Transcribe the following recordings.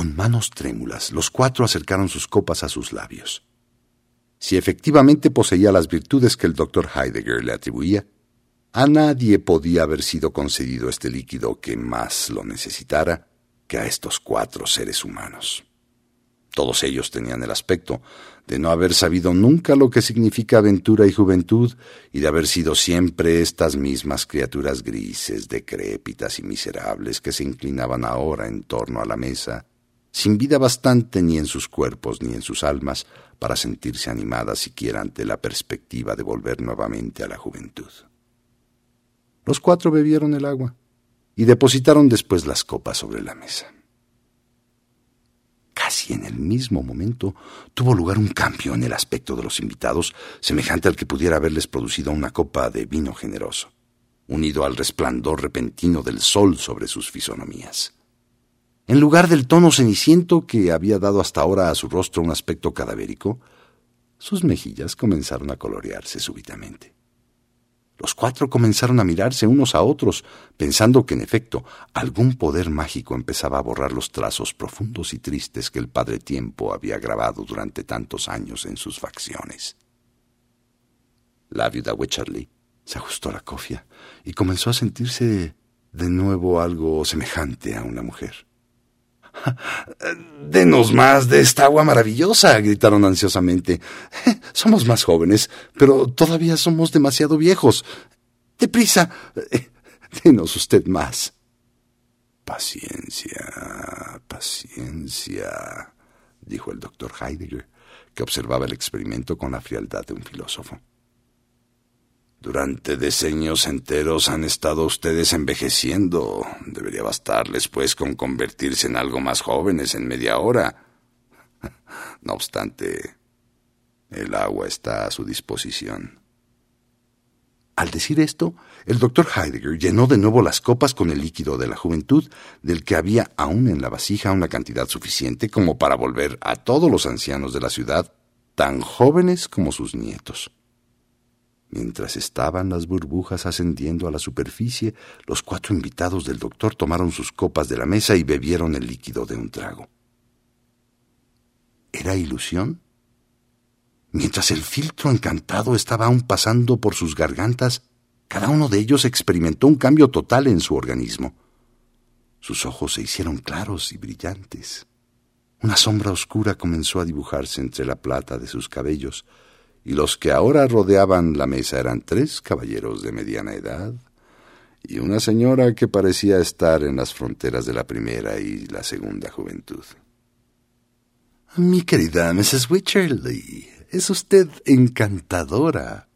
Con manos trémulas, los cuatro acercaron sus copas a sus labios. Si efectivamente poseía las virtudes que el doctor Heidegger le atribuía, a nadie podía haber sido concedido este líquido que más lo necesitara que a estos cuatro seres humanos. Todos ellos tenían el aspecto de no haber sabido nunca lo que significa aventura y juventud y de haber sido siempre estas mismas criaturas grises, decrépitas y miserables que se inclinaban ahora en torno a la mesa, sin vida bastante ni en sus cuerpos ni en sus almas para sentirse animadas siquiera ante la perspectiva de volver nuevamente a la juventud. Los cuatro bebieron el agua y depositaron después las copas sobre la mesa. Casi en el mismo momento tuvo lugar un cambio en el aspecto de los invitados, semejante al que pudiera haberles producido una copa de vino generoso, unido al resplandor repentino del sol sobre sus fisonomías. En lugar del tono ceniciento que había dado hasta ahora a su rostro un aspecto cadavérico, sus mejillas comenzaron a colorearse súbitamente. Los cuatro comenzaron a mirarse unos a otros, pensando que en efecto algún poder mágico empezaba a borrar los trazos profundos y tristes que el Padre Tiempo había grabado durante tantos años en sus facciones. La viuda Wycherley se ajustó la cofia y comenzó a sentirse de nuevo algo semejante a una mujer. Denos más de esta agua maravillosa, gritaron ansiosamente. Somos más jóvenes, pero todavía somos demasiado viejos. Deprisa. Denos usted más. Paciencia, paciencia, dijo el doctor Heidegger, que observaba el experimento con la frialdad de un filósofo. Durante decenios enteros han estado ustedes envejeciendo. Debería bastarles, pues, con convertirse en algo más jóvenes en media hora. No obstante, el agua está a su disposición. Al decir esto, el doctor Heidegger llenó de nuevo las copas con el líquido de la juventud, del que había aún en la vasija una cantidad suficiente como para volver a todos los ancianos de la ciudad tan jóvenes como sus nietos. Mientras estaban las burbujas ascendiendo a la superficie, los cuatro invitados del doctor tomaron sus copas de la mesa y bebieron el líquido de un trago. ¿Era ilusión? Mientras el filtro encantado estaba aún pasando por sus gargantas, cada uno de ellos experimentó un cambio total en su organismo. Sus ojos se hicieron claros y brillantes. Una sombra oscura comenzó a dibujarse entre la plata de sus cabellos, y los que ahora rodeaban la mesa eran tres caballeros de mediana edad y una señora que parecía estar en las fronteras de la primera y la segunda juventud. Mi querida Mrs. Wycherley, es usted encantadora,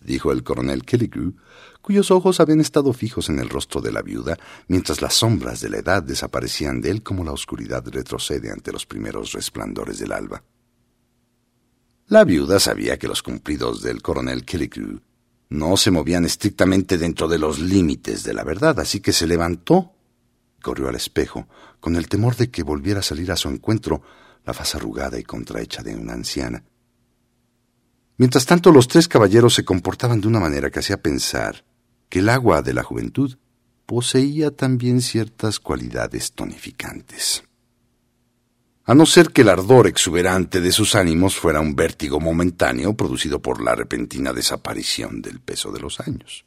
dijo el coronel Killigrew, cuyos ojos habían estado fijos en el rostro de la viuda, mientras las sombras de la edad desaparecían de él como la oscuridad retrocede ante los primeros resplandores del alba. La viuda sabía que los cumplidos del coronel Killigrew no se movían estrictamente dentro de los límites de la verdad, así que se levantó, corrió al espejo, con el temor de que volviera a salir a su encuentro la faz arrugada y contrahecha de una anciana. Mientras tanto, los tres caballeros se comportaban de una manera que hacía pensar que el agua de la juventud poseía también ciertas cualidades tonificantes a no ser que el ardor exuberante de sus ánimos fuera un vértigo momentáneo producido por la repentina desaparición del peso de los años.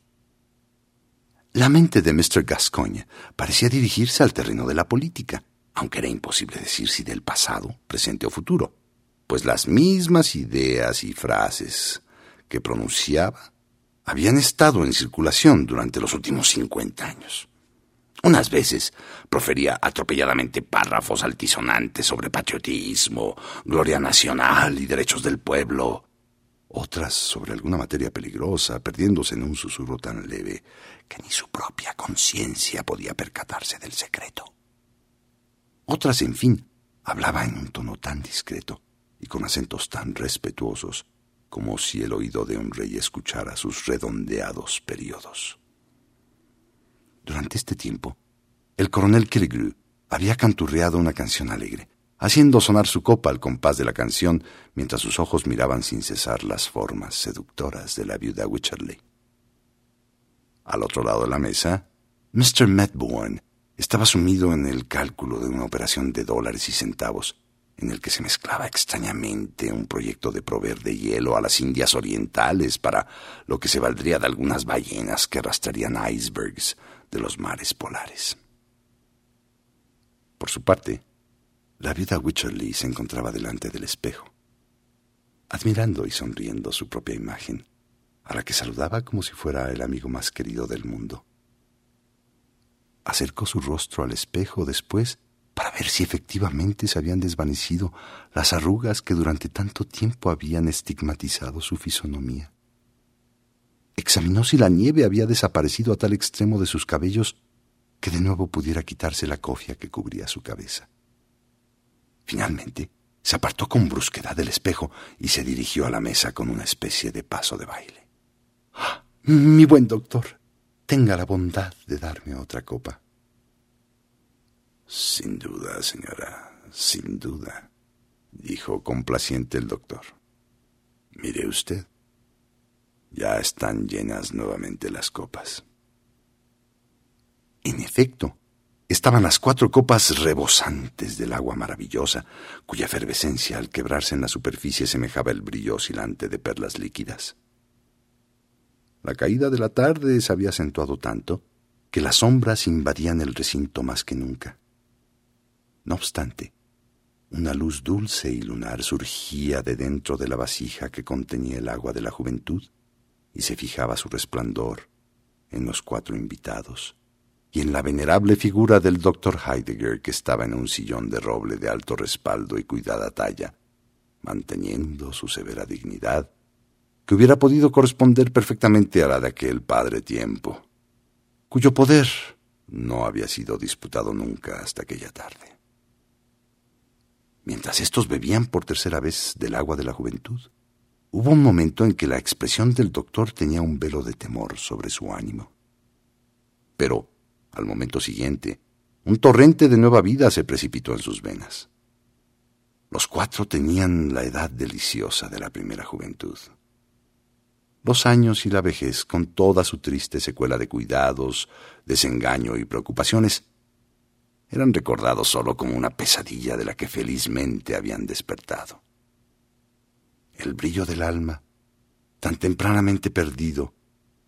La mente de Mr. Gascoigne parecía dirigirse al terreno de la política, aunque era imposible decir si del pasado, presente o futuro, pues las mismas ideas y frases que pronunciaba habían estado en circulación durante los últimos cincuenta años. Unas veces profería atropelladamente párrafos altisonantes sobre patriotismo, gloria nacional y derechos del pueblo. Otras sobre alguna materia peligrosa, perdiéndose en un susurro tan leve que ni su propia conciencia podía percatarse del secreto. Otras, en fin, hablaba en un tono tan discreto y con acentos tan respetuosos como si el oído de un rey escuchara sus redondeados periodos. Durante este tiempo, el coronel Killigrew había canturreado una canción alegre, haciendo sonar su copa al compás de la canción mientras sus ojos miraban sin cesar las formas seductoras de la viuda Wycherley. Al otro lado de la mesa, Mr. Medbourne Estaba sumido en el cálculo de una operación de dólares y centavos, en el que se mezclaba extrañamente un proyecto de proveer de hielo a las Indias Orientales para lo que se valdría de algunas ballenas que arrastrarían icebergs de los mares polares. Por su parte, la viuda Wycherley se encontraba delante del espejo, admirando y sonriendo su propia imagen, a la que saludaba como si fuera el amigo más querido del mundo. Acercó su rostro al espejo después para ver si efectivamente se habían desvanecido las arrugas que durante tanto tiempo habían estigmatizado su fisonomía. Examinó si la nieve había desaparecido a tal extremo de sus cabellos que de nuevo pudiera quitarse la cofia que cubría su cabeza. Finalmente, se apartó con brusquedad del espejo y se dirigió a la mesa con una especie de paso de baile. ¡Ah! Mi buen doctor, tenga la bondad de darme otra copa. Sin duda, señora, sin duda, dijo complaciente el doctor. Mire usted, ya están llenas nuevamente las copas. En efecto, estaban las cuatro copas rebosantes del agua maravillosa, cuya efervescencia al quebrarse en la superficie semejaba el brillo oscilante de perlas líquidas. La caída de la tarde se había acentuado tanto que las sombras invadían el recinto más que nunca. No obstante, una luz dulce y lunar surgía de dentro de la vasija que contenía el agua de la juventud y se fijaba su resplandor en los cuatro invitados y en la venerable figura del doctor Heidegger que estaba en un sillón de roble de alto respaldo y cuidada talla, manteniendo su severa dignidad, que hubiera podido corresponder perfectamente a la de aquel padre tiempo, cuyo poder no había sido disputado nunca hasta aquella tarde. Mientras estos bebían por tercera vez del agua de la juventud, hubo un momento en que la expresión del doctor tenía un velo de temor sobre su ánimo. Pero al momento siguiente, un torrente de nueva vida se precipitó en sus venas. Los cuatro tenían la edad deliciosa de la primera juventud. Los años y la vejez, con toda su triste secuela de cuidados, desengaño y preocupaciones, eran recordados solo como una pesadilla de la que felizmente habían despertado. El brillo del alma, tan tempranamente perdido,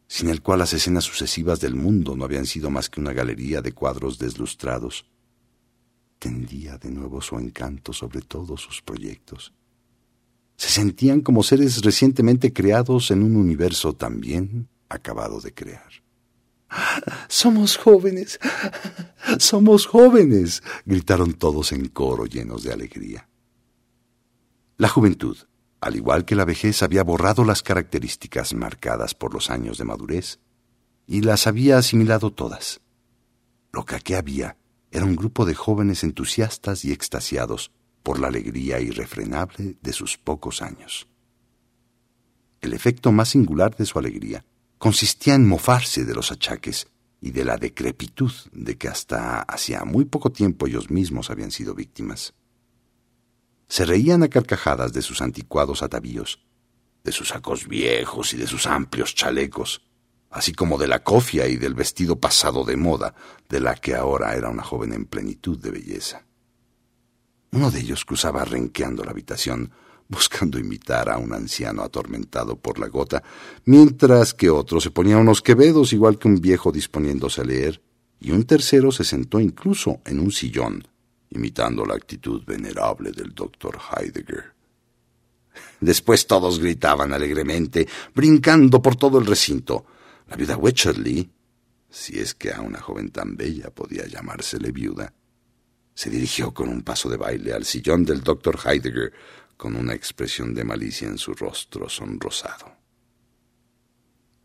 sin el cual las escenas sucesivas del mundo no habían sido más que una galería de cuadros deslustrados, tendía de nuevo su encanto sobre todos sus proyectos. Se sentían como seres recientemente creados en un universo también acabado de crear. Somos jóvenes, somos jóvenes, gritaron todos en coro llenos de alegría. La juventud, al igual que la vejez, había borrado las características marcadas por los años de madurez y las había asimilado todas. Lo que aquí había era un grupo de jóvenes entusiastas y extasiados por la alegría irrefrenable de sus pocos años. El efecto más singular de su alegría consistía en mofarse de los achaques y de la decrepitud de que hasta hacía muy poco tiempo ellos mismos habían sido víctimas se reían a carcajadas de sus anticuados atavíos, de sus sacos viejos y de sus amplios chalecos, así como de la cofia y del vestido pasado de moda, de la que ahora era una joven en plenitud de belleza. Uno de ellos cruzaba renqueando la habitación, buscando imitar a un anciano atormentado por la gota, mientras que otro se ponía unos quevedos igual que un viejo disponiéndose a leer, y un tercero se sentó incluso en un sillón, imitando la actitud venerable del doctor Heidegger. Después todos gritaban alegremente, brincando por todo el recinto. La viuda Wycherley, si es que a una joven tan bella podía llamársele viuda, se dirigió con un paso de baile al sillón del doctor Heidegger, con una expresión de malicia en su rostro sonrosado.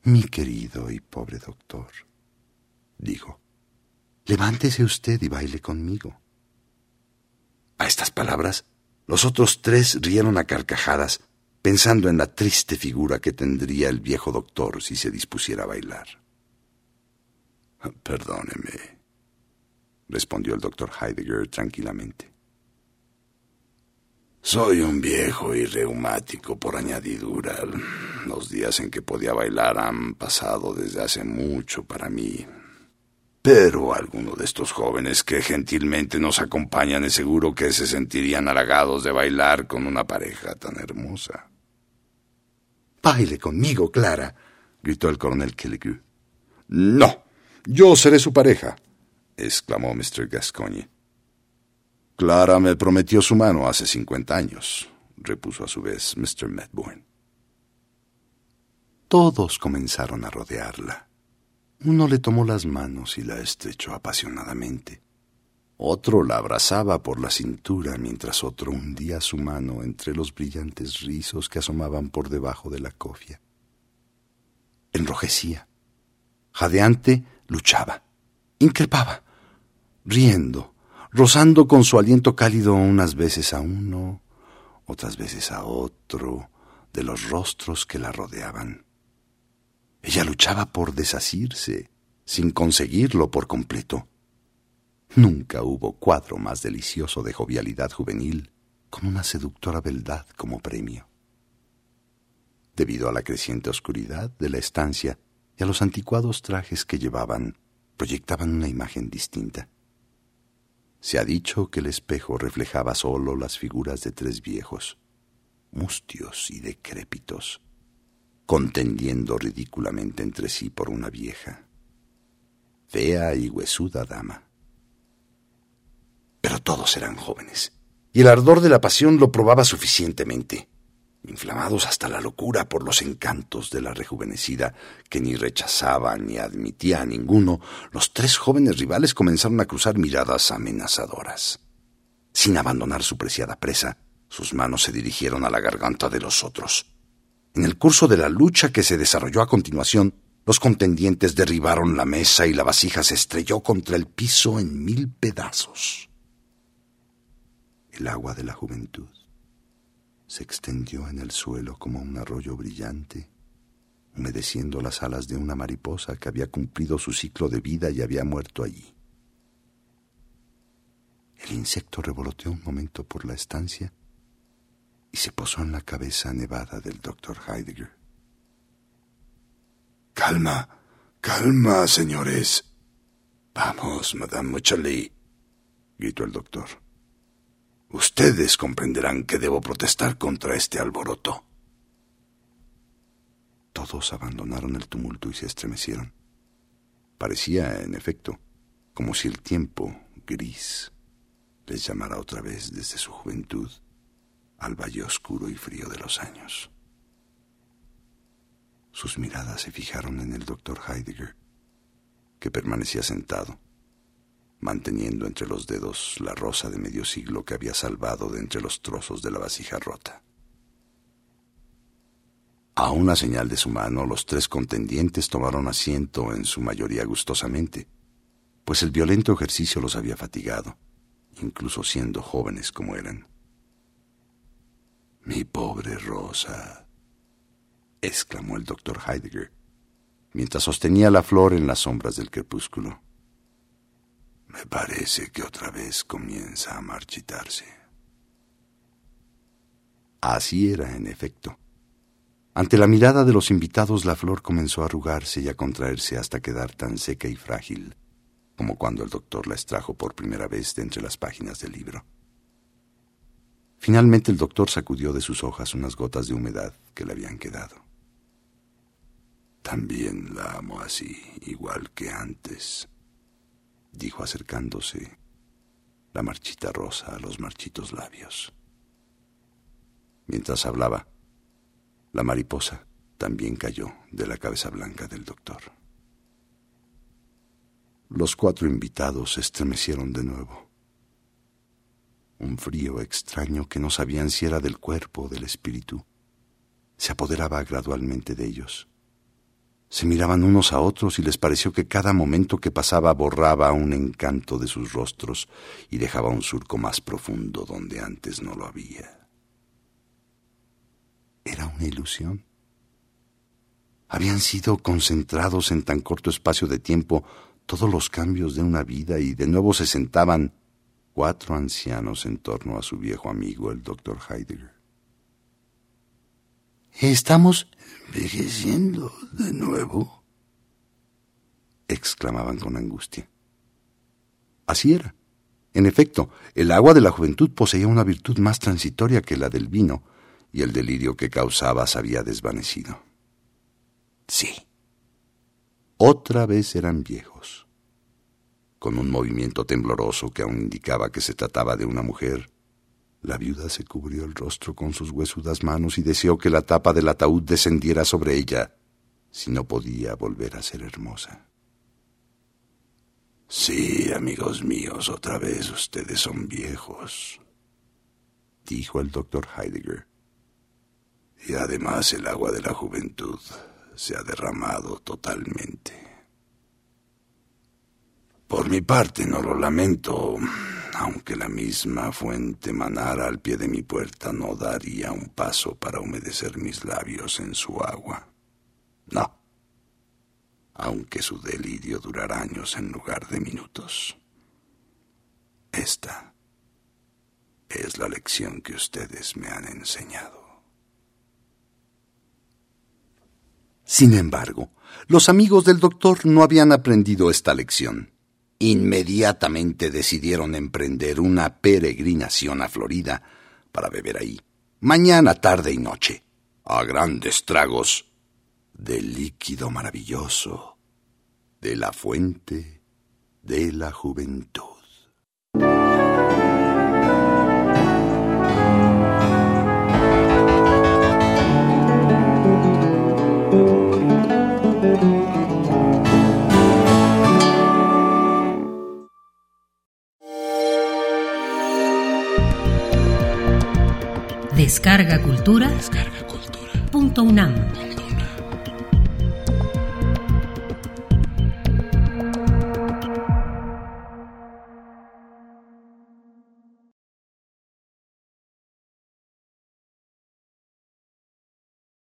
Mi querido y pobre doctor, dijo, levántese usted y baile conmigo. A estas palabras, los otros tres rieron a carcajadas, pensando en la triste figura que tendría el viejo doctor si se dispusiera a bailar. Perdóneme, respondió el doctor Heidegger tranquilamente. Soy un viejo y reumático por añadidura. Los días en que podía bailar han pasado desde hace mucho para mí. Pero alguno de estos jóvenes que gentilmente nos acompañan es seguro que se sentirían halagados de bailar con una pareja tan hermosa. Baile conmigo, Clara, gritó el coronel Killigrew. No, yo seré su pareja, exclamó Mr. Gascoigne. Clara me prometió su mano hace cincuenta años, repuso a su vez Mr. Medbourne. Todos comenzaron a rodearla. Uno le tomó las manos y la estrechó apasionadamente. Otro la abrazaba por la cintura mientras otro hundía su mano entre los brillantes rizos que asomaban por debajo de la cofia. Enrojecía. Jadeante, luchaba. Increpaba. Riendo, rozando con su aliento cálido unas veces a uno, otras veces a otro, de los rostros que la rodeaban. Ella luchaba por desasirse, sin conseguirlo por completo. Nunca hubo cuadro más delicioso de jovialidad juvenil, con una seductora beldad como premio. Debido a la creciente oscuridad de la estancia y a los anticuados trajes que llevaban, proyectaban una imagen distinta. Se ha dicho que el espejo reflejaba solo las figuras de tres viejos, mustios y decrépitos, contendiendo ridículamente entre sí por una vieja, fea y huesuda dama. Pero todos eran jóvenes, y el ardor de la pasión lo probaba suficientemente, inflamados hasta la locura por los encantos de la rejuvenecida, que ni rechazaba ni admitía a ninguno, los tres jóvenes rivales comenzaron a cruzar miradas amenazadoras. Sin abandonar su preciada presa, sus manos se dirigieron a la garganta de los otros. En el curso de la lucha que se desarrolló a continuación, los contendientes derribaron la mesa y la vasija se estrelló contra el piso en mil pedazos. El agua de la juventud se extendió en el suelo como un arroyo brillante, humedeciendo las alas de una mariposa que había cumplido su ciclo de vida y había muerto allí. El insecto revoloteó un momento por la estancia y se posó en la cabeza nevada del doctor Heidegger. Calma, calma, señores. Vamos, Madame Mochaly, gritó el doctor. Ustedes comprenderán que debo protestar contra este alboroto. Todos abandonaron el tumulto y se estremecieron. Parecía, en efecto, como si el tiempo gris les llamara otra vez desde su juventud al valle oscuro y frío de los años. Sus miradas se fijaron en el doctor Heidegger, que permanecía sentado, manteniendo entre los dedos la rosa de medio siglo que había salvado de entre los trozos de la vasija rota. A una señal de su mano, los tres contendientes tomaron asiento en su mayoría gustosamente, pues el violento ejercicio los había fatigado, incluso siendo jóvenes como eran. Mi pobre Rosa, exclamó el doctor Heidegger, mientras sostenía la flor en las sombras del crepúsculo. Me parece que otra vez comienza a marchitarse. Así era, en efecto. Ante la mirada de los invitados, la flor comenzó a arrugarse y a contraerse hasta quedar tan seca y frágil como cuando el doctor la extrajo por primera vez de entre las páginas del libro. Finalmente el doctor sacudió de sus hojas unas gotas de humedad que le habían quedado. También la amo así, igual que antes, dijo acercándose la marchita rosa a los marchitos labios. Mientras hablaba, la mariposa también cayó de la cabeza blanca del doctor. Los cuatro invitados se estremecieron de nuevo un frío extraño que no sabían si era del cuerpo o del espíritu, se apoderaba gradualmente de ellos. Se miraban unos a otros y les pareció que cada momento que pasaba borraba un encanto de sus rostros y dejaba un surco más profundo donde antes no lo había. ¿Era una ilusión? Habían sido concentrados en tan corto espacio de tiempo todos los cambios de una vida y de nuevo se sentaban cuatro ancianos en torno a su viejo amigo, el doctor Heidegger. Estamos envejeciendo de nuevo, exclamaban con angustia. Así era. En efecto, el agua de la juventud poseía una virtud más transitoria que la del vino, y el delirio que causaba se había desvanecido. Sí. Otra vez eran viejos. Con un movimiento tembloroso que aún indicaba que se trataba de una mujer, la viuda se cubrió el rostro con sus huesudas manos y deseó que la tapa del ataúd descendiera sobre ella, si no podía volver a ser hermosa. Sí, amigos míos, otra vez ustedes son viejos, dijo el doctor Heidegger. Y además el agua de la juventud se ha derramado totalmente. Por mi parte no lo lamento, aunque la misma fuente manara al pie de mi puerta, no daría un paso para humedecer mis labios en su agua. No, aunque su delirio durará años en lugar de minutos. Esta es la lección que ustedes me han enseñado. Sin embargo, los amigos del doctor no habían aprendido esta lección. Inmediatamente decidieron emprender una peregrinación a Florida para beber ahí, mañana, tarde y noche, a grandes tragos de líquido maravilloso, de la fuente de la juventud. Descarga Cultura. Descarga Cultura. Punto UNAM.